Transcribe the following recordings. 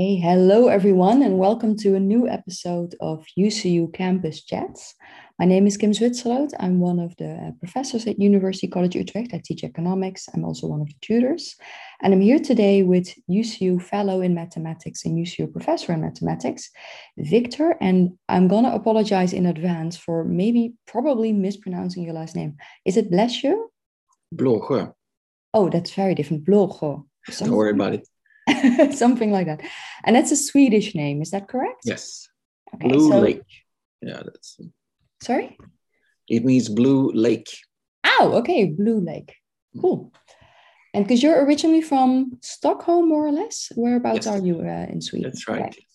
Hey, hello everyone, and welcome to a new episode of UCU Campus Chats. My name is Kim Zwitserloot. I'm one of the uh, professors at University College Utrecht. I teach economics. I'm also one of the tutors. And I'm here today with UCU Fellow in Mathematics and UCU Professor in Mathematics, Viktor. And I'm going to apologize in advance for maybe probably mispronouncing your last name. Is it Blessieux? Blåsjö. Oh, that's very different. Blåsjö. Don't worry about it. something like that. And that's a Swedish name, is that correct? Yes. Okay, blue so... Lake. Yeah, that's. Sorry. It means blue lake. Oh, okay, blue lake. Cool. And because you're originally from Stockholm, more or less, whereabouts yes. are you uh, in Sweden? That's right. Okay.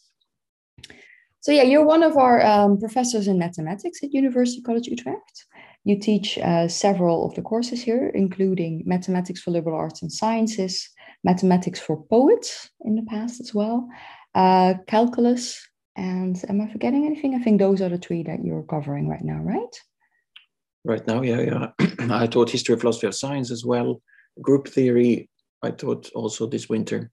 So yeah, you're one of our um, professors in mathematics at University College Utrecht. You teach uh, several of the courses here, including mathematics for liberal arts and sciences, mathematics for poets in the past as well, uh, calculus, and am I forgetting anything? I think those are the three that you're covering right now, right? Right now, yeah, yeah. I taught history of philosophy of science as well. Group theory, I taught also this winter.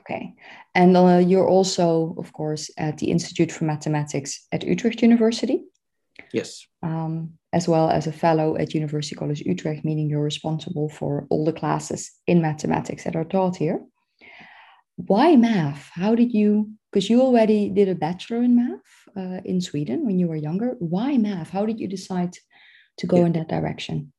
Okay. And uh, you're also, of course, at the Institute for Mathematics at Utrecht University. Yes. Um, as well as a fellow at University College Utrecht, meaning you're responsible for all the classes in mathematics that are taught here. Why math? How did you, because you already did a bachelor in math uh, in Sweden when you were younger. Why math? How did you decide to go yeah. in that direction?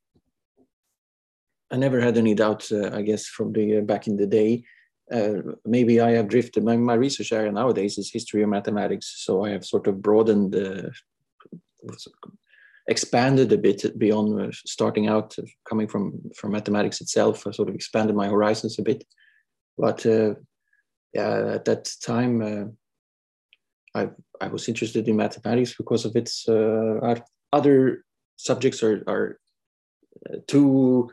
I never had any doubts, uh, I guess, from the uh, back in the day. Uh, maybe I have drifted. My, my, research area nowadays is history of mathematics, so I have sort of broadened uh, expanded a bit beyond uh, starting out uh, coming from from mathematics itself. I sort of expanded my horizons a bit, but uh, yeah, at that time uh, I I was interested in mathematics because of its uh, other subjects are are uh, too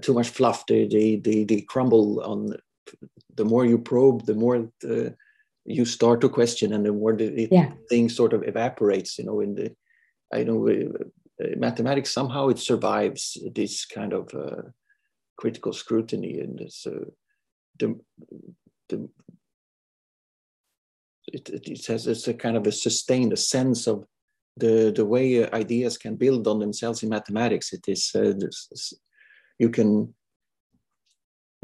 too much fluff. They, they they they crumble on. The more you probe, the more you start to question, and the more the yeah. thing sort of evaporates. You know, in the I know uh, mathematics somehow it survives this kind of uh, critical scrutiny and this, uh, the, the, it, it has it's a kind of a sustained a sense of the the way ideas can build on themselves in mathematics. It is uh, this, you can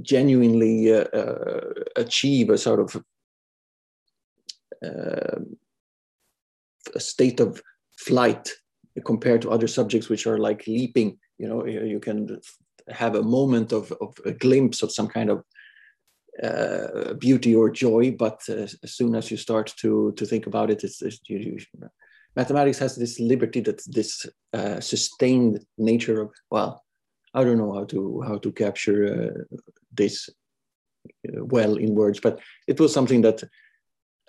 genuinely uh, uh, achieve a sort of uh, a state of flight compared to other subjects which are like leaping you know you can have a moment of, of a glimpse of some kind of uh, beauty or joy but uh, as soon as you start to to think about it it's, it's you, you, mathematics has this liberty that this uh, sustained nature of well i don't know how to how to capture uh, this uh, well in words but it was something that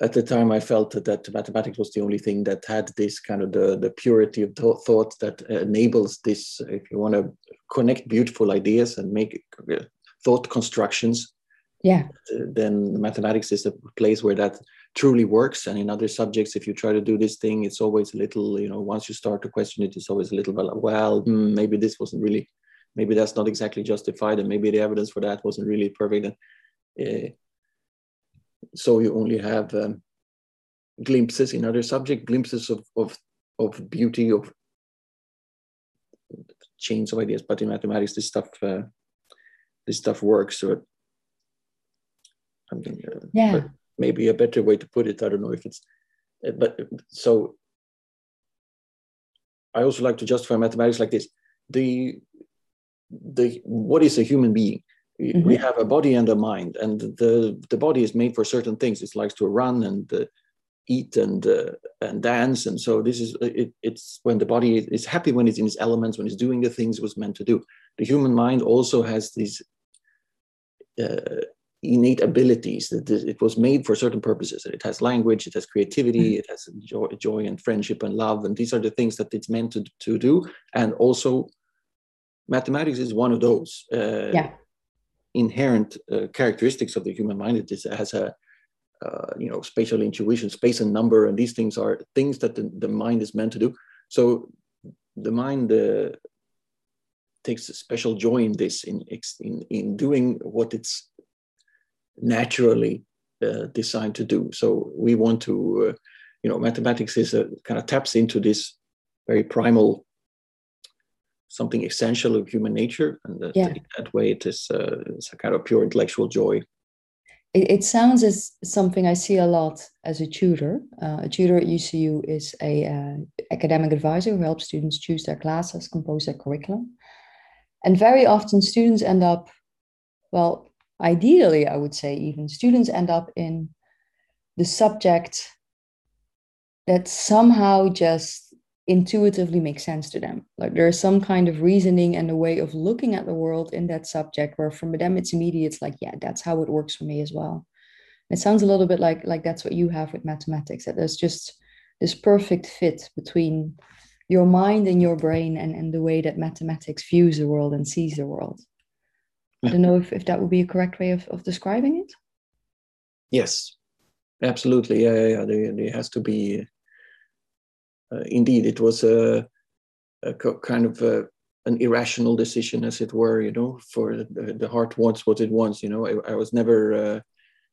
at the time I felt that that mathematics was the only thing that had this kind of the, the purity of thought that enables this, if you want to connect beautiful ideas and make uh, thought constructions. Yeah. Then mathematics is a place where that truly works. And in other subjects, if you try to do this thing, it's always a little, you know, once you start to question it, it's always a little, well, hmm, maybe this wasn't really, maybe that's not exactly justified. And maybe the evidence for that wasn't really perfect. And, uh, so you only have um, glimpses in other subject, glimpses of, of, of beauty, of chains of ideas. But in mathematics, this stuff, uh, this stuff works. So I mean, uh, yeah. maybe a better way to put it. I don't know if it's, uh, but so I also like to justify mathematics like this: the the what is a human being? Mm-hmm. We have a body and a mind, and the the body is made for certain things. It likes to run and uh, eat and uh, and dance, and so this is it, it's when the body is happy when it's in its elements, when it's doing the things it was meant to do. The human mind also has these uh, innate abilities that it was made for certain purposes. It has language, it has creativity, mm-hmm. it has joy, joy and friendship and love, and these are the things that it's meant to, to do. And also, mathematics is one of those. Uh, yeah inherent uh, characteristics of the human mind. It is, has a uh, you know spatial intuition, space and number, and these things are things that the, the mind is meant to do. So the mind uh, takes a special joy in this, in, in in doing what it's naturally uh, designed to do. So we want to, uh, you know, mathematics is a kind of taps into this very primal, something essential of human nature, and that, yeah. that way it is uh, it's a kind of pure intellectual joy. It, it, sounds as something I see a lot as a tutor. Uh, a tutor at UCU is a uh, academic advisor who helps students choose their classes, compose their curriculum, and very often students end up, well, ideally, I would say, even students end up in the subject that somehow just intuitively makes sense to them. Like there's some kind of reasoning and a way of looking at the world in that subject where from them it's immediate, it's like, yeah, that's how it works for me as well. it sounds a little bit like like that's what you have with mathematics, that there's just this perfect fit between your mind and your brain and, and the way that mathematics views the world and sees the world. I don't know if, if that would be a correct way of, of describing it. Yes, absolutely. Yeah, yeah, yeah. There, there has to be. Uh, indeed, it was a, a kind of a, an irrational decision, as it were. You know, for the, the heart wants what it wants. You know, I, I was never uh,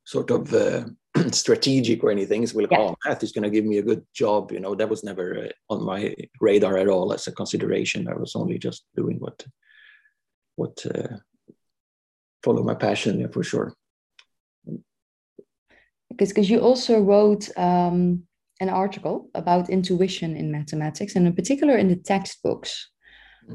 sort of uh, strategic or anything. It's like, yeah. oh, math is going to give me a good job. You know, that was never uh, on my radar at all as a consideration. I was only just doing what what uh, follow my passion yeah, for sure because because you also wrote um, an article about intuition in mathematics and in particular in the textbooks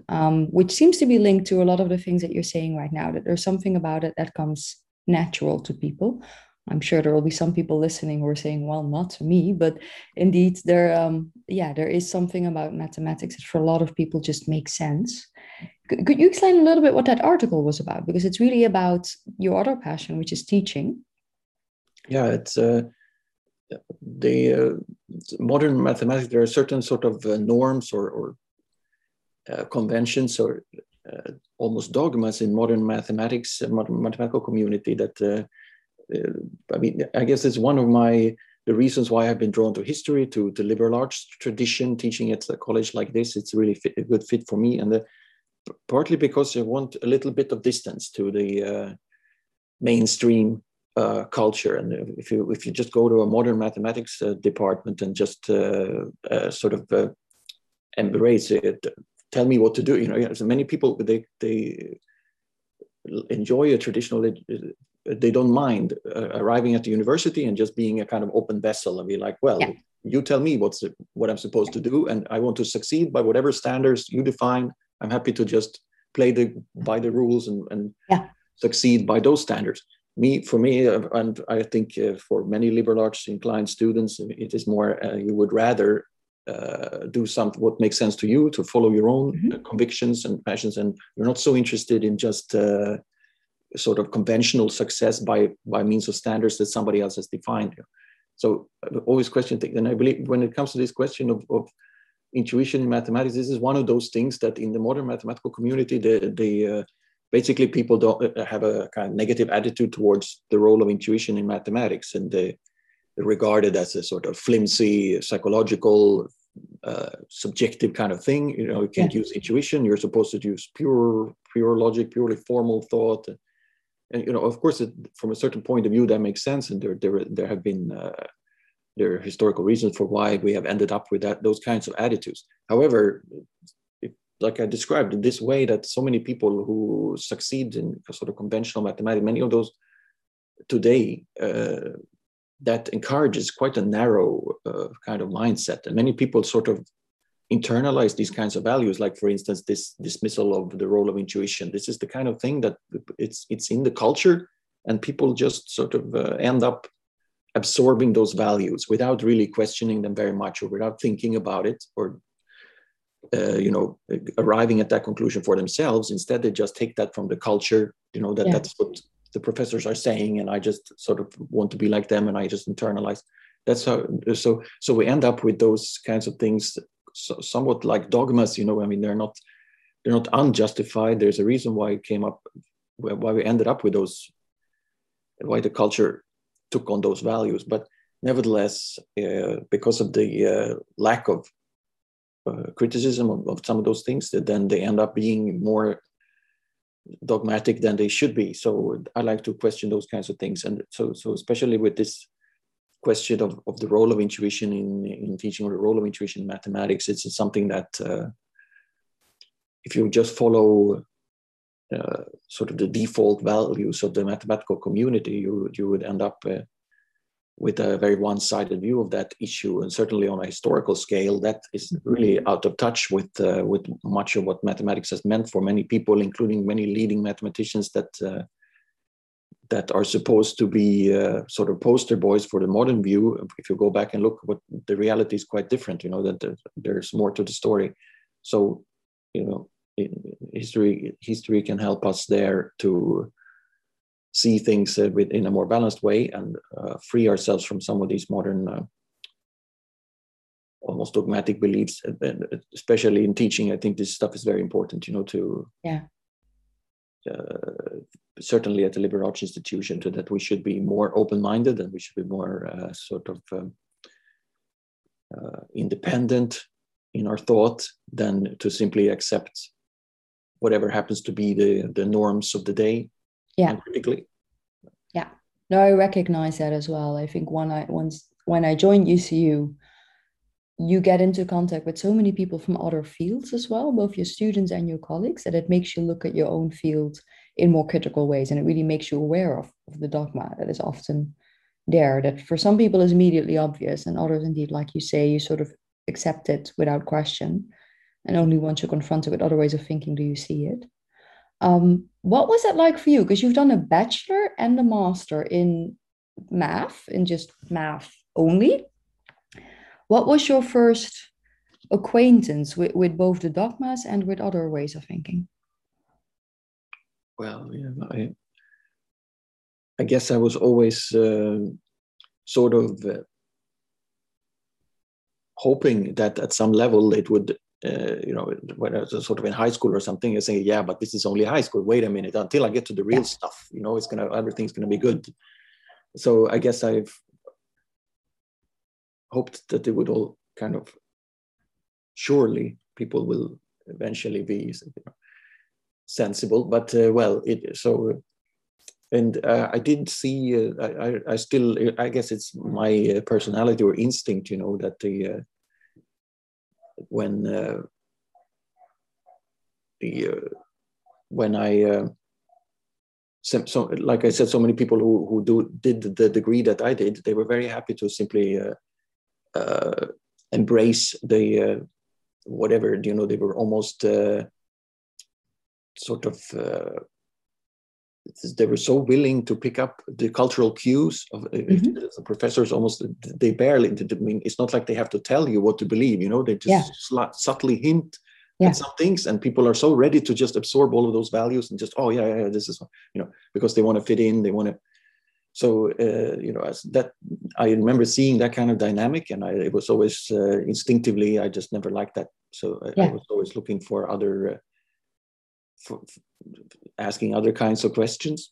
um, which seems to be linked to a lot of the things that you're saying right now that there's something about it that comes natural to people i'm sure there will be some people listening who are saying well not to me but indeed there um, yeah there is something about mathematics that for a lot of people just makes sense could you explain a little bit what that article was about? Because it's really about your other passion, which is teaching. Yeah, it's uh, the uh, modern mathematics. There are certain sort of uh, norms or, or uh, conventions or almost dogmas in modern mathematics, modern mathematical community. That I mean, I guess it's one of my the reasons why I've been drawn to history, to the liberal arts tradition, teaching at a college like this. It's really fit, a good fit for me, and the partly because I want a little bit of distance to the uh, mainstream uh, culture. And if you if you just go to a modern mathematics uh, department and just uh, uh, sort of uh, embrace it, tell me what to do. You know, so many people they they enjoy a traditional. They don't mind arriving at the university and just being a kind of open vessel and be like, well. Yeah. You tell me what's what I'm supposed to do, and I want to succeed by whatever standards you define I'm happy to just play the by the rules and, and yeah. succeed by those standards. Me, for me, uh, and I think uh, for many liberal arts inclined students, it is more uh, you would rather uh, do something what makes sense to you to follow your own mm-hmm. Uh, convictions and passions, and you're not so interested in just uh, sort of conventional success by by means of standards that somebody else has defined. So always question, and I believe when it comes to this question of, of intuition in mathematics this is one of those things that in the modern mathematical community the, the uh, basically people don't uh, have a kind of negative attitude towards the role of intuition in mathematics and they regard it as a sort of flimsy psychological uh, subjective kind of thing you know you can't yeah. use intuition you're supposed to use pure pure logic purely formal thought and you know of course it, from a certain point of view that makes sense and there there, there have been uh, there are historical reasons for why we have ended up with that those kinds of attitudes. However, like I described, this way that so many people who succeed in sort of conventional mathematics, many of those today, uh, that encourages quite a narrow uh, kind of mindset, and many people sort of internalize these kinds of values. Like, for instance, this dismissal of the role of intuition. This is the kind of thing that it's it's in the culture, and people just sort of uh, end up absorbing those values without really questioning them very much or without thinking about it or uh, you know arriving at that conclusion for themselves instead they just take that from the culture you know that yeah. that's what the professors are saying and i just sort of want to be like them and i just internalize that's how so so we end up with those kinds of things so, somewhat like dogmas you know i mean they're not they're not unjustified there's a reason why it came up why we ended up with those why the culture took on those values. But nevertheless, uh, because of the uh, lack of uh, criticism of, of, some of those things, that then they end up being more dogmatic than they should be. So I like to question those kinds of things. And so, so especially with this question of, of the role of intuition in, in teaching or the role of intuition in mathematics, it's something that uh, if you just follow uh, sort of the default values of the mathematical community, you, you would end up uh, with a very one-sided view of that issue, and certainly on a historical scale, that is really out of touch with uh, with much of what mathematics has meant for many people, including many leading mathematicians that uh, that are supposed to be uh, sort of poster boys for the modern view. If you go back and look, what the reality is quite different. You know that there's more to the story. So, you know, history history can help us there to see things uh, in a more balanced way and uh, free ourselves from some of these modern uh, almost dogmatic beliefs. Especially in teaching i think this stuff is very important you know to yeah. uh, certainly at the liberal arts institution to that we should be more open-minded and we should be more uh, sort of um, uh, independent in our thought than to simply accept whatever happens to be the the norms of the day yeah. Critically. Yeah. No i recognize that as well. I think when i once when i joined ucu you get into contact with so many people from other fields as well both your students and your colleagues that it makes you look at your own field in more critical ways and it really makes you aware of, of the dogma that is often there that for some people is immediately obvious and others indeed like you say you sort of accept it without question and only once you're confronted with other ways of thinking do you see it um, what was it like for you? Because you've done a bachelor and a master in math, in just math only. What was your first acquaintance with, with both the dogmas and with other ways of thinking? Well, yeah, I, I guess I was always uh, sort of uh, hoping that at some level it would uh, you know, when I was sort of in high school or something, you're saying, yeah, but this is only high school. Wait a minute, until I get to the real stuff, you know, it's gonna everything's gonna be good. So I guess I've hoped that it would all kind of surely people will eventually be you know, sensible. But uh, well, it so and uh, I did see. Uh, I, I still I guess it's my uh, personality or instinct, you know, that the uh, when uh, the uh, when I uh, so, so, like I said, so many people who who do did the degree that I did, they were very happy to simply uh, uh, embrace the uh, whatever you know. They were almost sort of they were so willing to pick up the cultural cues of uh, mm-hmm. the professors almost they barely I mean it's not like they have to tell you what to believe you know they just yeah. subtly hint yeah. at some things and people are so ready to just absorb all of those values and just oh yeah yeah this is you know because they want to fit in they want to so uh, you know as that i remember seeing that kind of dynamic and i it was always uh, instinctively i just never liked that so I, I was always looking for other uh, for, asking other kinds of questions,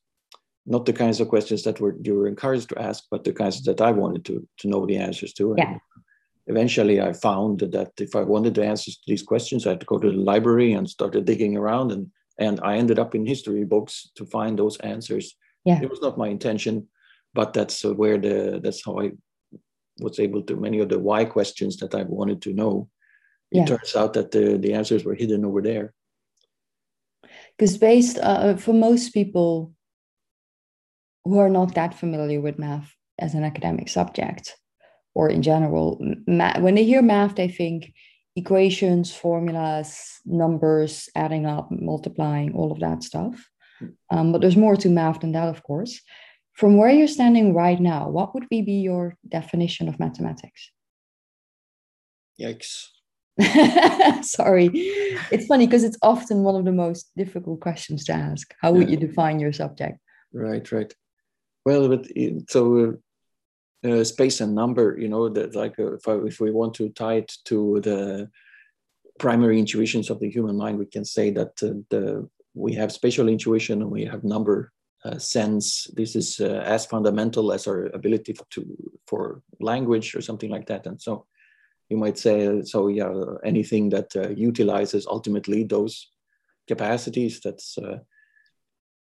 not the kinds of questions that were you were encouraged to ask, but the kinds that I wanted to to know the answers to. Yeah. eventually, I found that if I wanted the answers to these questions, I had to go to the library and started digging around, and and I ended up in history books to find those answers. Yeah. It was not my intention, but that's where the that's how I was able to many of the why questions that I wanted to know. It yeah. turns out that the, the answers were hidden over there because based uh, for most people who are not that familiar with math as an academic subject or in general math, when they hear math they think equations formulas numbers adding up multiplying all of that stuff. Um, but there's more to math than that of course. From where you're standing right now what would be, be your definition of mathematics? Yikes Sorry. It's funny because it's often one of the most difficult questions to ask. How would yeah. you define your subject? Right, right. Well, but so uh, uh, space and number, you know, that like uh, if, I, if we want to tie it to the primary intuitions of the human mind, we can say that uh, the we have spatial intuition and we have number uh, sense. This is uh, as fundamental as our ability to for language or something like that. And so you might say, so yeah, anything that uh, utilizes ultimately those capacities, that's uh,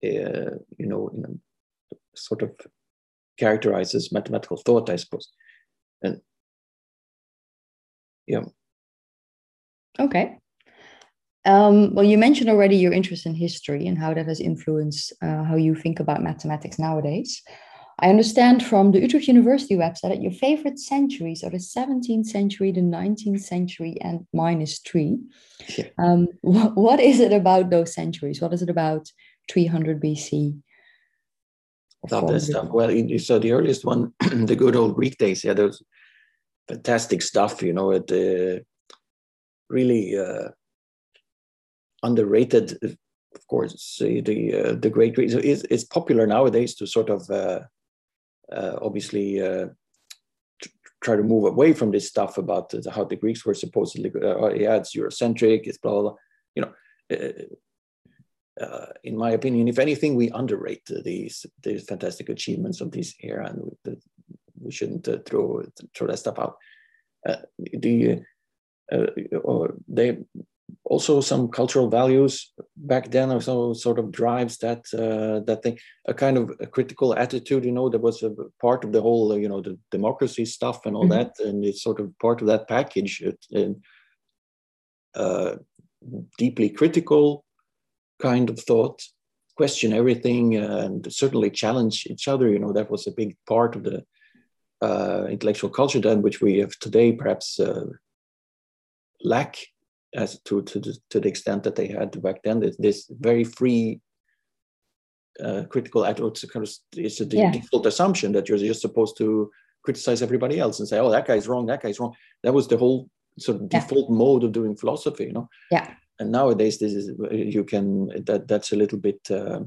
uh, you know, sort of characterizes mathematical thought, I suppose. And yeah. Okay. Um, well, you mentioned already your interest in history and how that has influenced uh, how you think about mathematics nowadays. I understand from the Utrecht University website that your favorite centuries are the 17th century, the 19th century, and minus three. Yeah. Um, wh- what is it about those centuries? What is it about 300 BC? Love that stuff. Well, so the earliest one, the good old Greek days, yeah, those fantastic stuff, you know, it uh, really uh, underrated, of course, the uh, the great Greeks. It's, it's popular nowadays to sort of uh, obviously uh, try to move away from this stuff about how the Greeks were supposedly, oh, yeah, it's Eurocentric, it's blah, blah, blah. You know, uh, in my opinion, if anything, we underrate these these fantastic achievements of this era, and we, we shouldn't uh, throw throw that stuff out. Uh, the or they also some cultural values back then also sort of drives that uh, that thing a kind of a critical attitude you know that was a part of the whole you know the democracy stuff and all mm-hmm. that and it's sort of part of that package it, uh, deeply critical kind of thought question everything and certainly challenge each other you know that was a big part of the uh, intellectual culture then which we have today perhaps uh, lack as to to the, to the extent that they had back then. This, this very free uh, critical attitude kind of it's a yeah. default assumption that you're just supposed to criticize everybody else and say, "Oh, that guy's wrong. That guy's wrong." That was the whole sort of yeah. default mode of doing philosophy, you know. Yeah. And nowadays, this is you can that that's a little bit. Uh,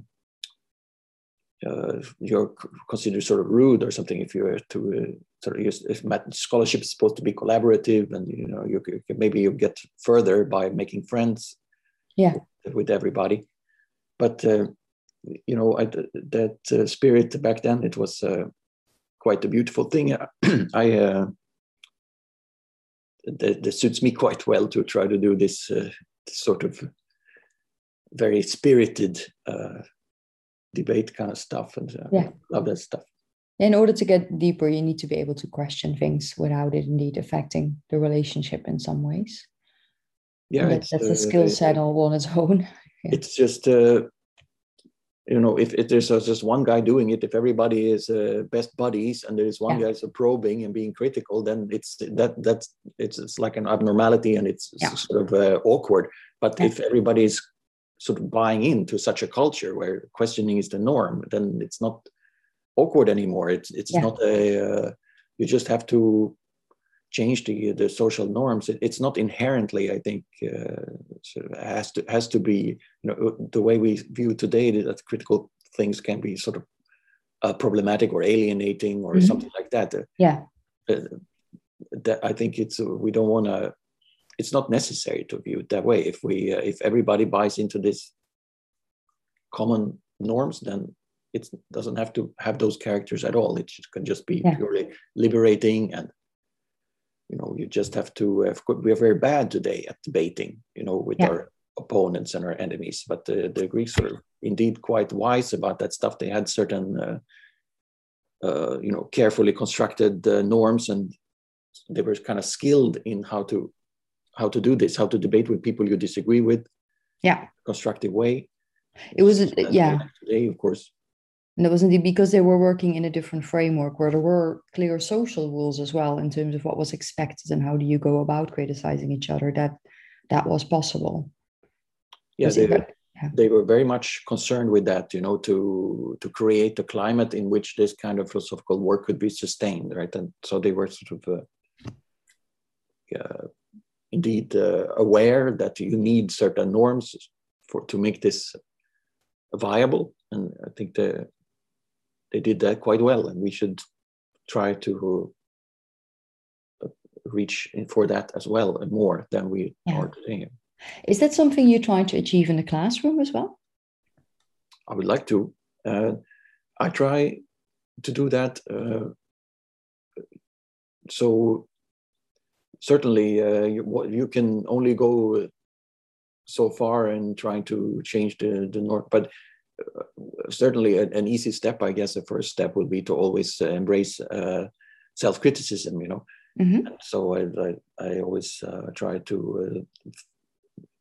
uh, you're considered sort of rude or something if you're to uh, sort of use, if scholarship is supposed to be collaborative and you know you, you maybe you get further by making friends yeah. with, with everybody. But uh, you know I, that uh, spirit back then it was uh, quite a beautiful thing. I uh, that, that, suits me quite well to try to do this, this sort of very spirited debate kind of stuff and uh, yeah. love that stuff in order to get deeper you need to be able to question things without it indeed affecting the relationship in some ways yeah that, that's uh, a skill set all on its own yeah. it's just uh, you know if, if there's just one guy doing it if everybody is uh, best buddies and there's one yeah. guy's probing and being critical then it's that that's it's, it's like an abnormality and it's yeah. sort of uh, awkward but if everybody's sort of buying into such a culture where questioning is the norm, then it's not awkward anymore. It's it's yeah. not a uh, you just have to change the the social norms. It, it's not inherently, I think, uh, sort of has to has to be you know the way we view today that critical things can be sort of uh, problematic or alienating or mm-hmm. something like that. Yeah. Uh, that I think it's we don't want to it's not necessary to view it that way. If we uh, if everybody buys into this common norms, then it doesn't have to have those characters at all. It can just be yeah. purely liberating and you know you just have to uh, we are very bad today at debating you know with yeah. our opponents and our enemies but the, the greeks were indeed quite wise about that stuff they had certain uh, uh, you know carefully constructed uh, norms and they were kind of skilled in how to how to do this, how to debate with people you disagree with. Yeah. Constructive way. It was, yeah. Today, of course. And it was indeed because they were working in a different framework where there were clear social rules as well in terms of what was expected and how do you go about criticizing each other. That that was possible. Yeah, they, yeah. they were very much concerned with that, you know, to to create a climate in which this kind of philosophical work could be sustained, right? And so they were sort of uh, uh, indeed uh, aware that you need certain norms for to make this viable. And i think they they did that quite well and we should try to uh, reach for that as well and more than we yeah. are today. Is that something you try to achieve in the classroom as well? I would like to. Uh, i try to do that uh, so certainly uh, you, you, can only go so far in trying to change the, the north but uh, certainly a, an easy step. I guess the first step would be to always uh, embrace uh, self-criticism. You know, mm-hmm. so I, I, I always uh, try to,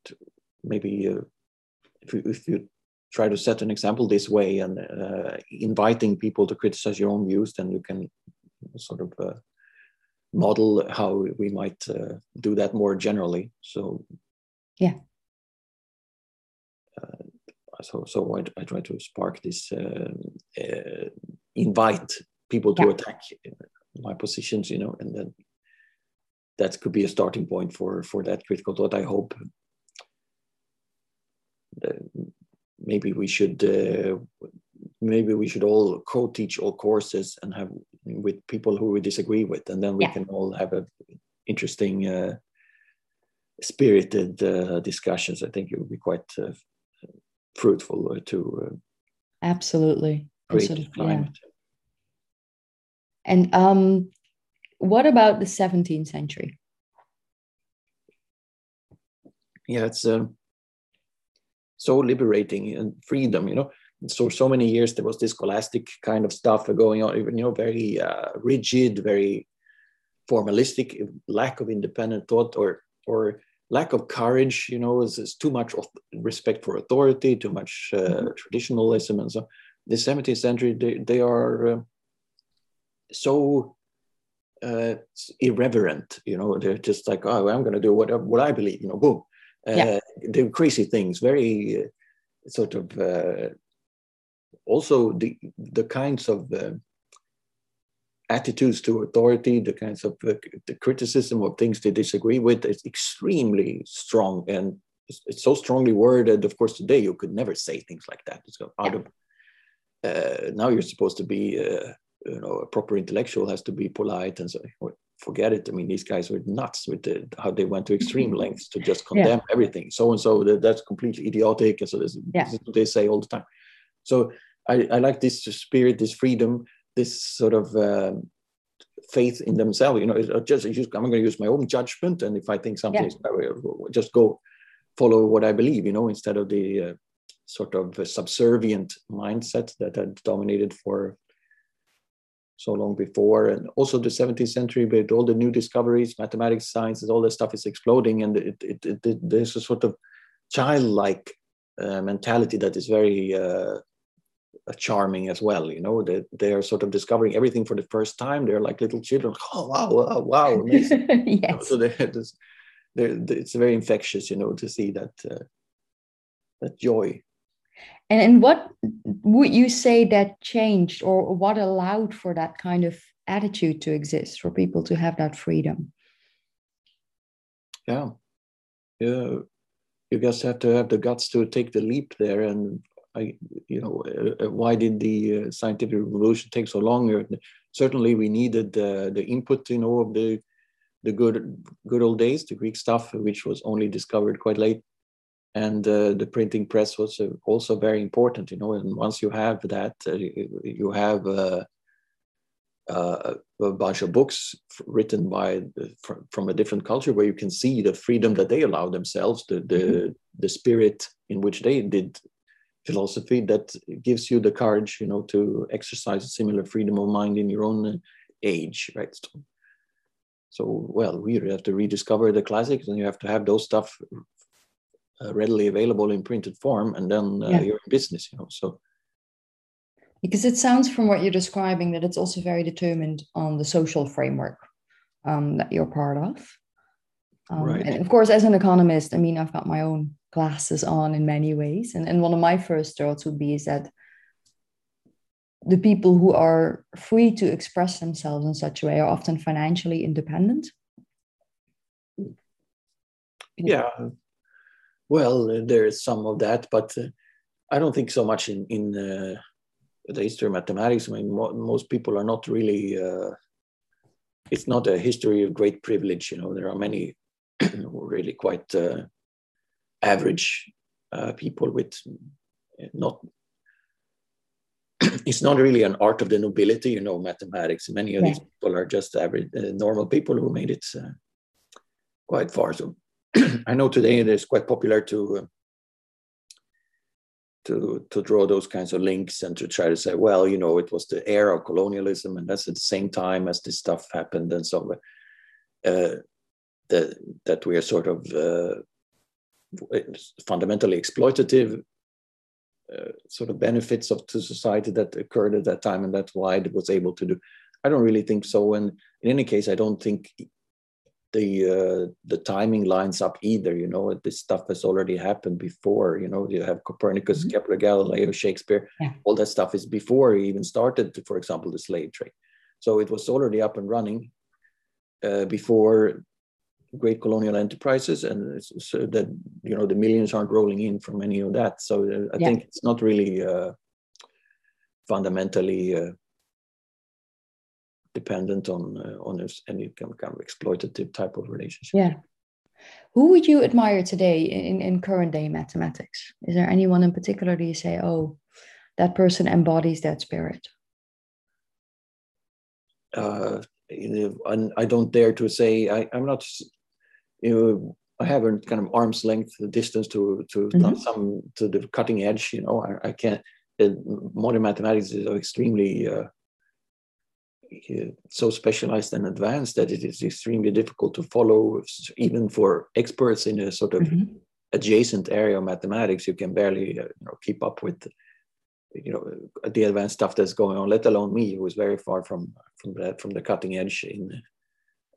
to maybe if you, if you try to set an example this way and inviting people to criticize your own views, then you can sort of model how we might uh, do that more generally. So, yeah. Uh, so, so I, I, try to spark this, uh, uh invite people to yeah. attack my positions, you know, and then that could be a starting point for for that critical thought. I hope maybe we should uh, maybe we should all co-teach all courses and have with people who we disagree with, and then we yeah. can all have a interesting, uh, spirited uh, discussions. I think it would be quite uh, fruitful uh, to uh, absolutely create sort of, climate. Yeah. And um, what about the 17th century? Yeah, it's um, so liberating and freedom. You know, so so many years there was this scholastic kind of stuff going on even you know very uh, rigid very formalistic lack of independent thought or or lack of courage you know is, is too much respect for authority too much uh, mm-hmm. traditionalism and so the 17th century they, they are uh, so uh, irreverent you know they're just like oh i'm going to do what, what i believe you know boom yeah. Uh, they're crazy things very uh, sort of also the the kinds of uh, attitudes to authority, the kinds of uh, the criticism of things they disagree with is extremely strong and it's, it's, so strongly worded. Of course, today you could never say things like that. It's out of uh, now you're supposed to be, uh, you know, a proper intellectual has to be polite and so forget it. I mean, these guys were nuts with the, how they went to extreme lengths to just condemn yeah. everything. So and so that, that's completely idiotic. And so this, yeah. this is what they say all the time. So I, I like this spirit, this freedom, this sort of um, faith in themselves. You know, just I'm going to use my own judgment, and if I think something yeah. is just go follow what I believe. You know, instead of the uh, sort of subservient mindset that had dominated for so long before and also the 17th century with all the new discoveries mathematics sciences all this stuff is exploding and it, it, it, it there's a sort of childlike uh, mentality that is very uh, charming as well. You know, that they, they are sort of discovering everything for the first time. They're like little children. Oh wow, wow, wow! Yes. So they're, they're, it's very infectious, you know, to see that uh, that joy. And and what would you say that changed, or what allowed for that kind of attitude to exist for people to have that freedom? Yeah, yeah. You just have to have the guts to take the leap there and I, you know, uh, uh, why did the uh, scientific revolution take so long? Certainly, we needed the input, you know, of the the good good old days, the Greek stuff, which was only discovered quite late, and uh, the printing press was uh, also very important, you know. And once you have that, uh, you have a bunch of books written by from a different culture where you can see the freedom that they allowed themselves, the the, mm-hmm. the spirit in which they did philosophy that gives you the courage, you know, to exercise a similar freedom of mind in your own uh, age, right? So, so well, we have to rediscover the classics, and you have to have those stuff uh, readily available in printed form, and then uh, yeah. you're in business, you know. So because it sounds from what you're describing that it's also very determined on the social framework um, that you're part of. Um, right. And of course, as an economist, I mean, I've got my own glasses on in many ways. And, and one of my first thoughts would be is that the people who are free to express themselves in such a way are often financially independent. Yeah, well, there is some of that, but uh, I don't think so much in in uh, the history of mathematics. I mean, mo most people are not really. Uh, it's not a history of great privilege. You know, there are many really quite uh, average uh, people with not it's not really an art of the nobility you know mathematics. Many of yeah. these people are just average uh, normal people who made it uh, quite far. So i know today it is quite popular to uh, to to draw those kinds of links and to try to say, well, you know, it was the era of colonialism, and that's at the same time as this stuff happened, and so uh, that that we are sort of uh, fundamentally exploitative uh, sort of benefits of to society that occurred at that time, and that's why it was able to do. I don't really think so, and in any case, I don't think the uh, the timing lines up either. You know, this stuff has already happened before. You know, you have Copernicus, mm-hmm. Kepler, Galileo, Shakespeare. Yeah. All that stuff is before he even started, to, for example, the slave trade. So it was already up and running uh, before great colonial enterprises, and so that you know the millions aren't rolling in from any of that. So uh, I yeah. think it's not really uh, fundamentally uh, dependent on uh, on any kind of exploitative type of relationship. Yeah. Who would you admire today in, in current day mathematics? Is there anyone in particular that you say, oh, that person embodies that spirit? Uh, I don't dare to say I, am not. You know, I have a kind of arm's length distance to to mm-hmm. some to the cutting edge. You know, I, I can't. modern mathematics is extremely uh, so specialized and advanced that it is extremely difficult to follow, even for experts in a sort of mm-hmm. adjacent area of mathematics. You can barely uh, you know, keep up with you know the advanced stuff that's going on. Let alone me, who is very far from from that from the cutting edge in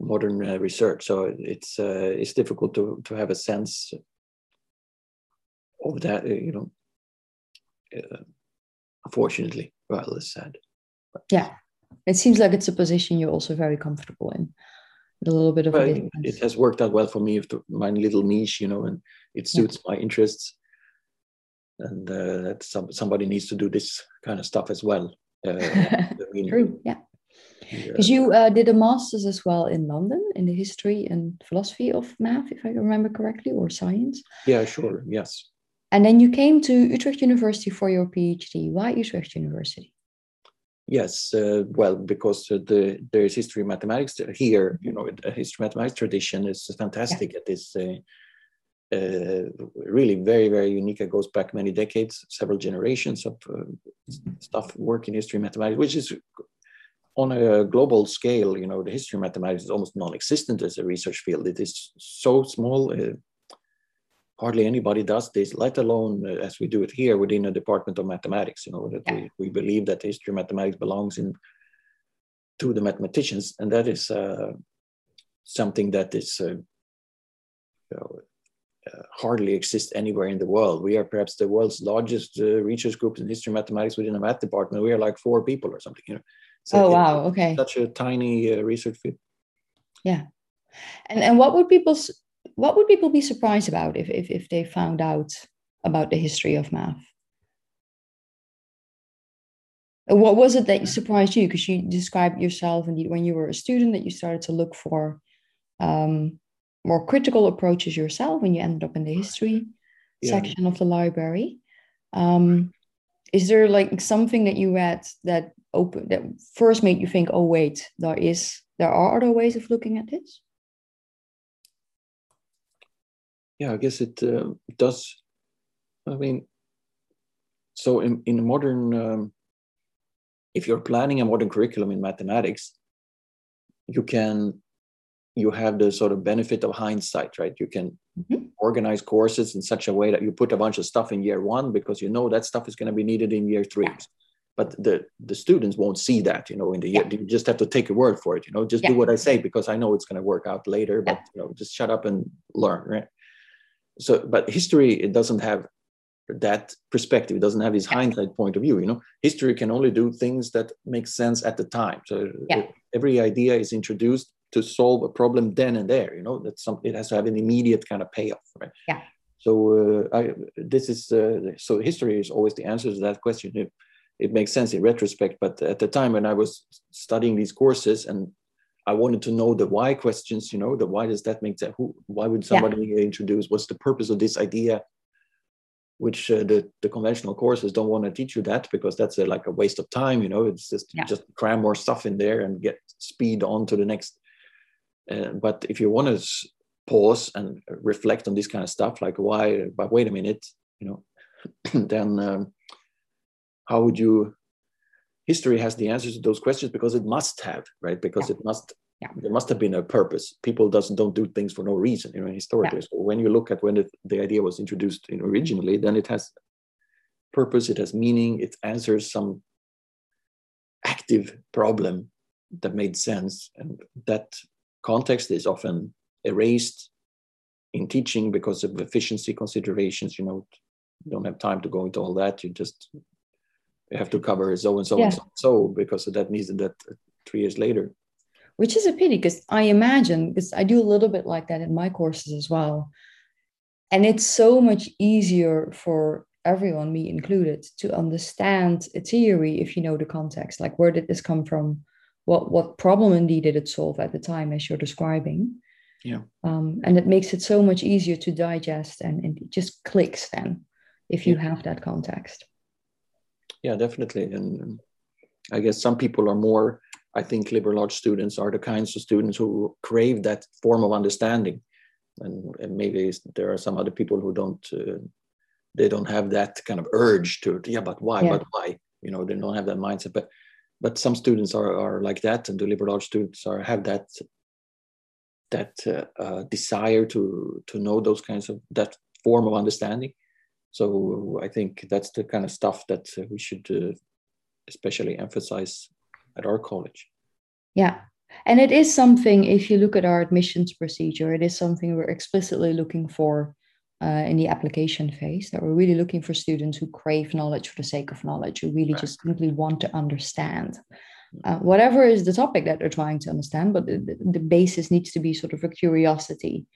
modern uh, research. So it's uh, it's difficult to to have a sense of that. Uh, you know, uh, unfortunately, well, it's sad. Yeah it seems like it's a position you're also very comfortable in. A little bit of well, it has worked out well for me with my little niche, you know, and it suits yeah. my interests. And uh, that some, somebody needs to do this kind of stuff as well. Uh, True, yeah. Because you uh, did a master's as well in London in the history and philosophy of math, if I remember correctly, or science. Yeah, sure. Yes. And then you came to Utrecht University for your PhD. Why Utrecht University? Yes, uh, well, because the there is history mathematics here. You know, a history mathematics tradition is fantastic yeah. at this. Uh, uh, really very very unique. It goes back many decades, several generations of uh, stuff work in history mathematics, which is on a global scale. You know, the history of mathematics is almost non-existent as a research field. It is so small uh, hardly anybody does this, let alone uh, as we do it here within a department of mathematics. You know that yeah. we, we believe that the history of mathematics belongs in to the mathematicians, and that is uh, something that is uh, you know, uh, hardly exists anywhere in the world. We are perhaps the world's largest uh, research group in history of mathematics within a math department. We are like four people or something. You know. So oh wow! Okay. Such a tiny uh, research field. Yeah, and and what would people what would people be surprised about if, if, if they found out about the history of math? What was it that surprised you? Because you described yourself indeed when you were a student that you started to look for um, more critical approaches yourself when you ended up in the history yeah. section of the library. Um, is there like something that you read that open that first made you think, oh wait, there is there are other ways of looking at this? yeah, I guess it uh, does. I mean, so in, in modern, um, if you're planning a modern curriculum in mathematics, you can, you have the sort of benefit of hindsight, right? You can mm-hmm. organize courses in such a way that you put a bunch of stuff in year one because you know that stuff is going to be needed in year three. But the, the students won't see that, you know, in the year. Yeah. You just have to take a word for it, you know, just yeah. do what I say because I know it's going to work out later, but, you know, just shut up and learn, right? so but history it doesn't have that perspective. It doesn't have this hindsight point of view you know? History can only do things that make sense at the time. So every idea is introduced to solve a problem then and there you know that some it has to have an immediate kind of payoff right? Yeah. So uh, I, this is uh, so history is always the answer to that question it, makes sense in retrospect but at the time when i was studying these courses and I wanted to know the why questions, you know, the why does that make that? Who, why would somebody yeah. introduce? What's the purpose of this idea? Which uh, the, the conventional courses don't want to teach you that because that's a, like a waste of time, you know. It's just yeah. just cram more stuff in there and get speed on to the next. Uh, but if you want to pause and reflect on this kind of stuff, like why? But wait a minute, you know, then um, how would you history has the answers to those questions because it must have right because yeah. it must yeah. there must have been a purpose people doesn't don't do things for no reason you know historically yeah. so when you look at when it, the idea was introduced know, originally then it has purpose it has meaning it answers some active problem that made sense and that context is often erased in teaching because of efficiency considerations you know you don't have time to go into all that you just have to cover so and so yeah. and so, so because that needs that three years later. Which is a pity because i imagine because i do a little bit like that in my courses as well. And it's so much easier for everyone me included to understand a theory if you know the context. Like where did this come from? What what problem indeed did it solve at the time as you're describing? Yeah. Um, and it makes it so much easier to digest and, and it just clicks then if you yeah. have that context yeah definitely. And i guess some people are more i think liberal arts students are the kinds of students who crave that form of understanding. And, and maybe there are some other people who don't uh, they don't have that kind of urge to yeah but why? Yeah. but why? You know they don't have that mindset. But but some students are, are like that and the liberal arts students are have that that uh, uh, desire to to know those kinds of that form of understanding so i think that's the kind of stuff that uh, we should uh, especially emphasize at our college. Yeah. And it is something if you look at our admissions procedure it is something we're explicitly looking for uh, in the application phase that we're really looking for students who crave knowledge for the sake of knowledge who really right. just simply want to understand. Uh, whatever is the topic that they're trying to understand, but the, the basis needs to be sort of a curiosity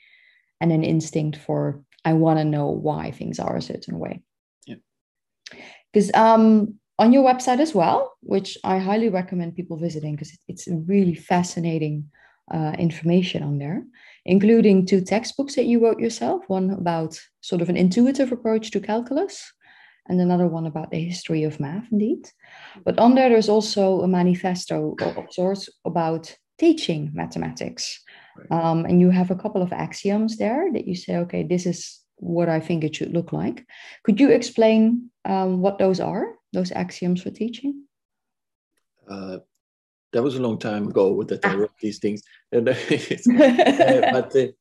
and an instinct for I want to know why things are a certain way. Yeah. Because um, on your website as well, which I highly recommend people visiting because it's really fascinating uh, information on there, including two textbooks that you wrote yourself one about sort of an intuitive approach to calculus and another one about the history of math, indeed. But on there, there's also a manifesto of sorts about teaching mathematics. Um, and you have a couple of axioms there that you say, okay, this is what I think it should look like. Could you explain um, what those are, those axioms for teaching? Uh, that was a long time ago that I wrote these things. And, uh, but the,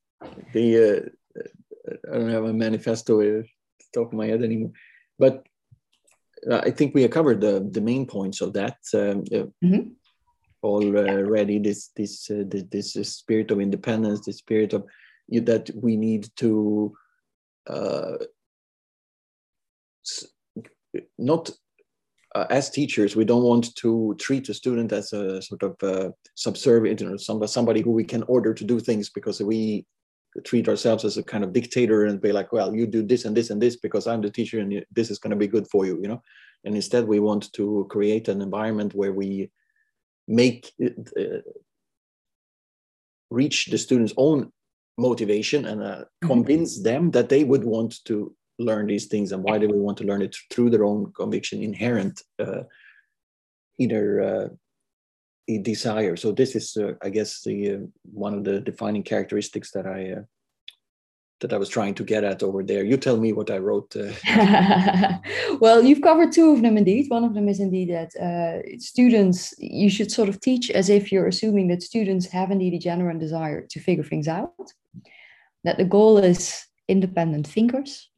the uh, I don't have a manifesto at the top of my head anymore but uh, I think we have covered the, the main points of that um, mm-hmm. Already. This this uh, this, this spirit of independence, the spirit of that we need to uh, not uh, as teachers, we don't want to treat a student as a sort of uh, subservient or somebody who we can order to do things because we treat ourselves as a kind of dictator and be like, well, you do this and this and this because I'm the teacher and this is going to be good for you, you know. And instead, we want to create an environment where we make uh, reach the students' own motivation and uh, mm-hmm. convince them that they would want to learn these things and why they would want to learn it through their own conviction, inherent uh, either uh, desire. So this is, uh, I guess, the uh, one of the defining characteristics that I uh, that I was trying to get at over there. You tell me what I wrote. Uh. well, you've covered two of them indeed. One of them is indeed that uh, students, you should sort of teach as if you're assuming that students have indeed a genuine desire to figure things out. That the goal is independent thinkers.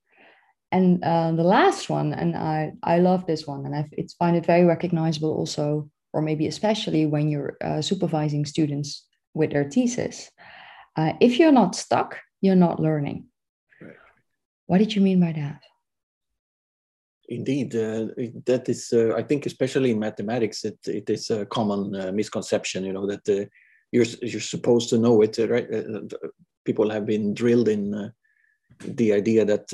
And uh, the last one, and I, I love this one, and I find it very recognizable also or maybe especially when you're uh, supervising students with their thesis, uh, if you're not stuck, you're not learning. Right. What did you mean by that? Indeed, uh, that is, uh, I think, especially in mathematics, it, it is a common uh, misconception. You know that uh, you're you're supposed to know it, right? people have been drilled in the idea that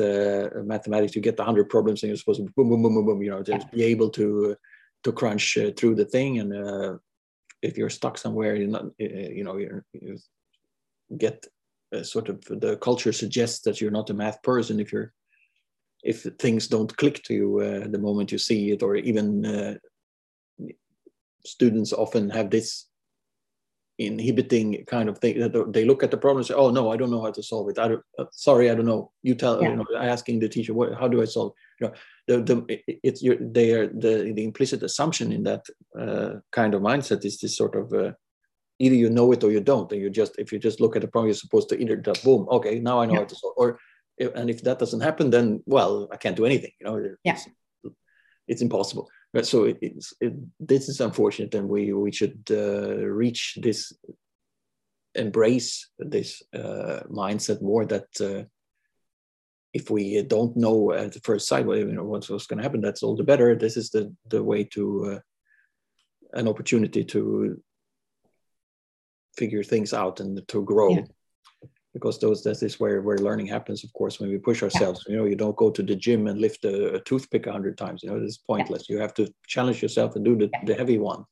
mathematics, you get hundred problems and you're supposed to boom, boom, boom, boom, boom. You know, just yeah. be able to to crunch uh, through the thing and uh, if you're stuck somewhere you're not you know you get uh, sort of the culture suggests that you're not a math person if you're if things don't click to you uh, the moment you see it or even uh, students often have this inhibiting kind of thing that they look at the problem and say oh no i don't know how to solve it. I don't uh, sorry i don't know. You tell yeah. you know asking the teacher what how do i solve you know the, the it's your they are the the implicit assumption in that uh, kind of mindset is this sort of uh, either you know it or you don't and you just if you just look at the problem you're supposed to either just boom okay now i know yeah. how to solve or and if that doesn't happen then well i can't do anything you know yeah. it's, it's impossible but so it, it's it, this is unfortunate, and we we should uh, reach this, embrace this uh, mindset more that uh, if we don't know at the first sight, you know, what's, what's going to happen, that's all the better. This is the the way to uh, an opportunity to figure things out and to grow. Yeah. Because those that is where where learning happens of course when we push ourselves. Yeah. you know you don't go to the gym and lift a, a toothpick a hundred times. You know it's pointless. You have to challenge yourself and do the, the heavy one.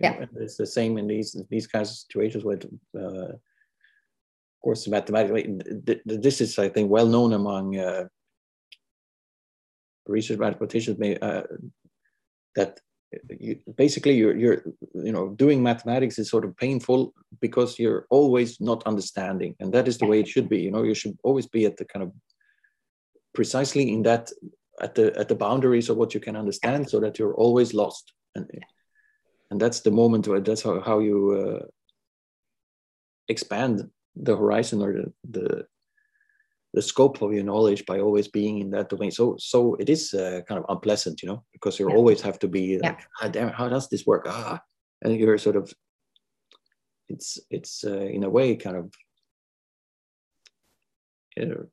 Yeah. it's the same in these these kinds of situations with uh, of course mathematics this is i think well known among uh, research mathematicians may, uh, that you, basically you're you're you know doing mathematics is sort of painful because you're always not understanding. And that is the way it should be you know you should always be at the kind of precisely in that at the at the boundaries of what you can understand so that you're always lost. And and that's the moment where that's how, how you uh, expand the horizon or the, the the scope of your knowledge by always being in that domain. So so it is uh, kind of unpleasant, you know, because you yeah. always have to be like, yeah. how, damn, how does this work? Ah, and you're sort of it's it's uh, in a way kind of you know,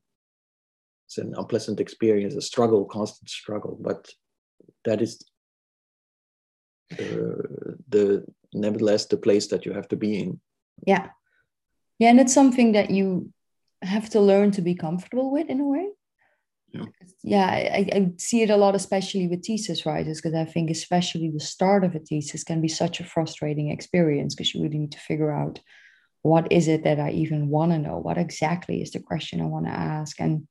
it's an unpleasant experience, a struggle, constant struggle, but that is the, the nevertheless the place that you have to be in. Yeah. Yeah, and it's something that you have to learn to be comfortable with in a way. Yeah, yeah I, I see it a lot, especially with thesis writers, because I think especially the start of a thesis can be such a frustrating experience because you really need to figure out what is it that I even want to know? What exactly is the question I want to ask? And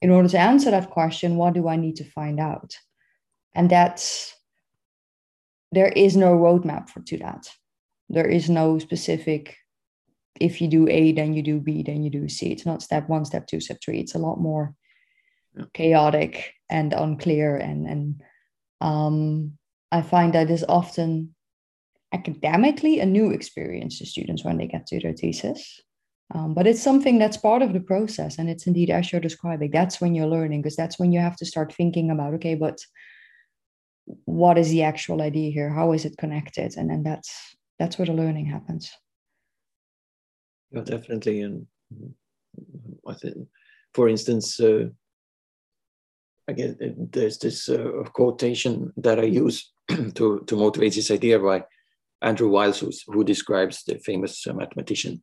in order to answer that question, what do I need to find out? And that's there is no roadmap for to that. There is no specific if you do A, then you do B, then you do C. It's not step one, step two, step three. It's a lot more yeah. chaotic and unclear. And and um, I find that is often academically a new experience to students when they get to their thesis. Um, but it's something that's part of the process. And it's indeed as you're describing, that's when you're learning, because that's when you have to start thinking about, okay, but what is the actual idea here? How is it connected? And then that's that's where the learning happens. Yeah, definitely. And I think, for instance, uh, again, there's this uh, quotation that I use to, to motivate this idea by Andrew Wiles, who's, who describes the famous uh, mathematician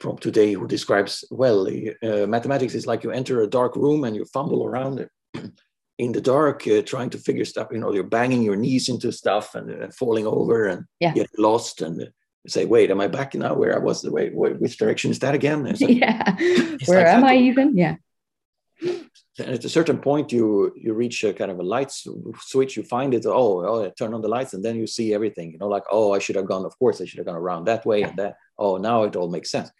from today, who describes, well, uh, mathematics is like you enter a dark room and you fumble around in the dark, uh, trying to figure stuff, you know, you're banging your knees into stuff and, and falling over and yeah. get lost and say, wait, am I back now where I was? The way, which direction is that again? Yeah, where am I even? Yeah. And at a certain point, you you reach a kind of a light switch. You find it. Oh, oh, turn on the lights, and then you see everything. You know, like oh, I should have gone. Of course, I should have gone around that way and that. Oh, now it all makes sense.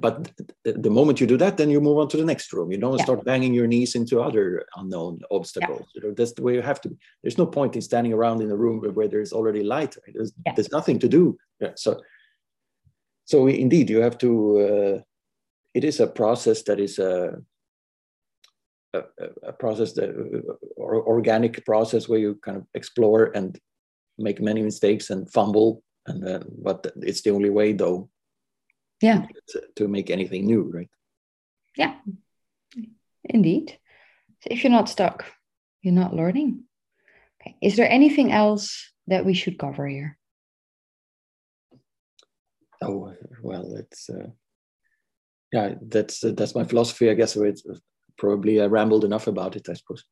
But the moment you do that, then you move on to the next room. You don't yeah. start banging your knees into other unknown obstacles. Yeah. You know, that's the way you have to. Be. There's no point in standing around in a room where there's already light. Right? There's, yeah. there's nothing to do. So, so indeed, you have to. Uh, it is a process that is a, a, a process that or organic process where you kind of explore and make many mistakes and fumble, and then, but it's the only way though yeah. To, make anything new right? Yeah. Indeed. So if you're not stuck you're not learning. Okay. Is there anything else that we should cover here? Oh well it's uh, yeah that's uh, that's my philosophy i guess it's probably i rambled enough about it i suppose.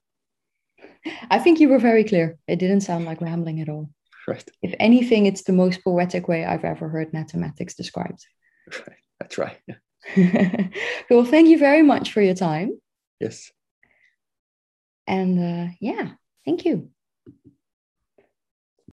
I think you were very clear. It didn't sound like rambling at all. Right. If anything it's the most poetic way i've ever heard mathematics described Right. That's right. well, thank you very much for your time. Yes. And uh, yeah, thank you.